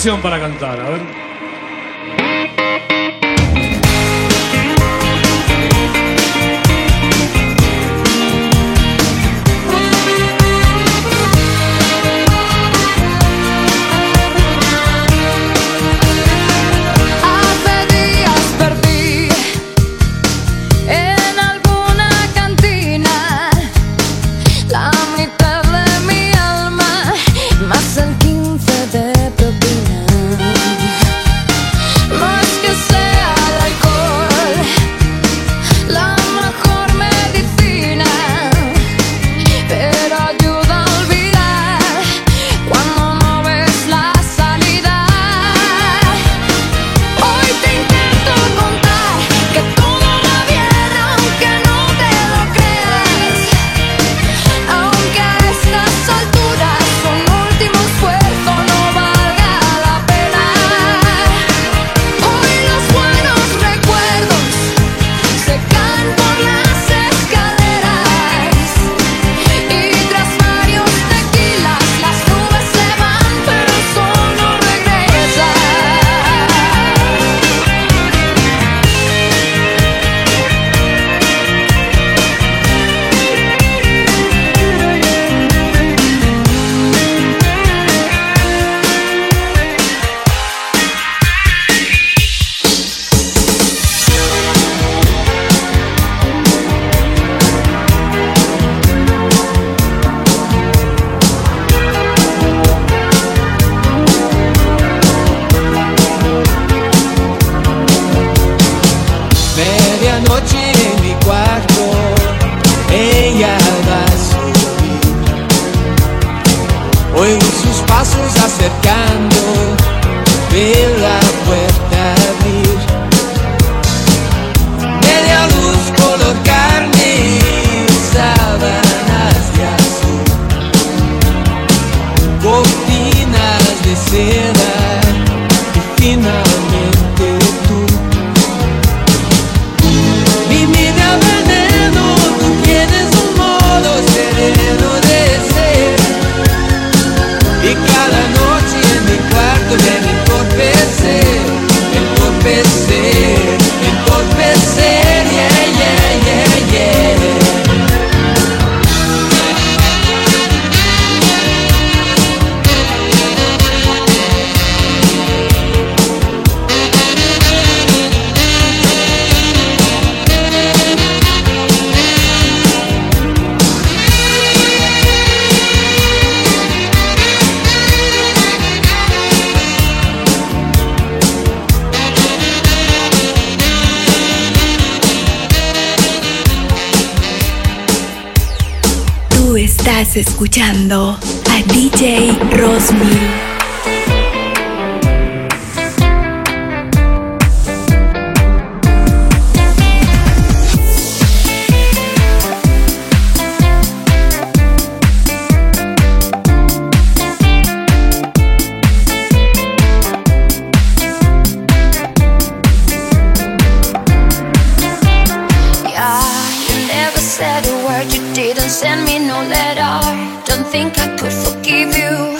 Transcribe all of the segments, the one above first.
canción para cantar, a ver. Escuchando a DJ Rosmi. send me no letter. Don't think I could forgive you.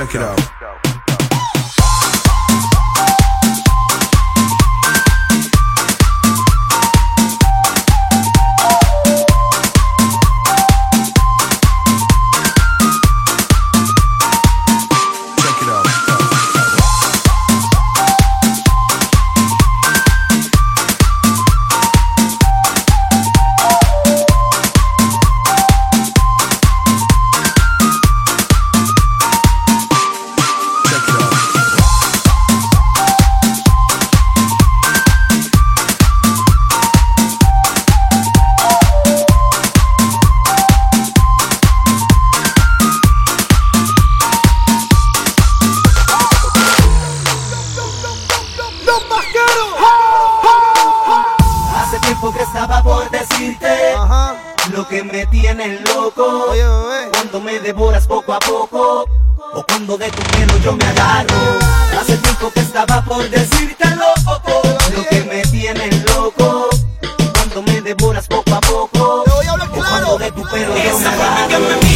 Check it out. daba por decirte lo que me tienes loco. Cuando me devoras poco a poco, o cuando de tu pelo yo me agarro. Hace tiempo que estaba por decírtelo, loco, lo que me tienes loco. Cuando me devoras poco a poco, o cuando de tu pelo yo me agarro.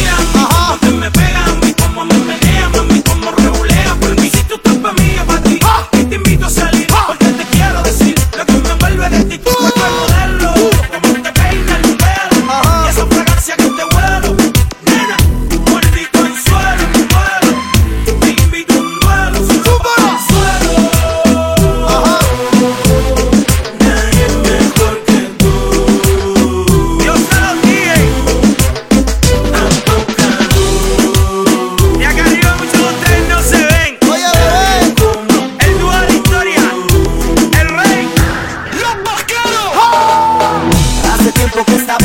Stop. está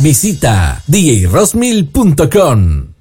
Visita djrosmil.com.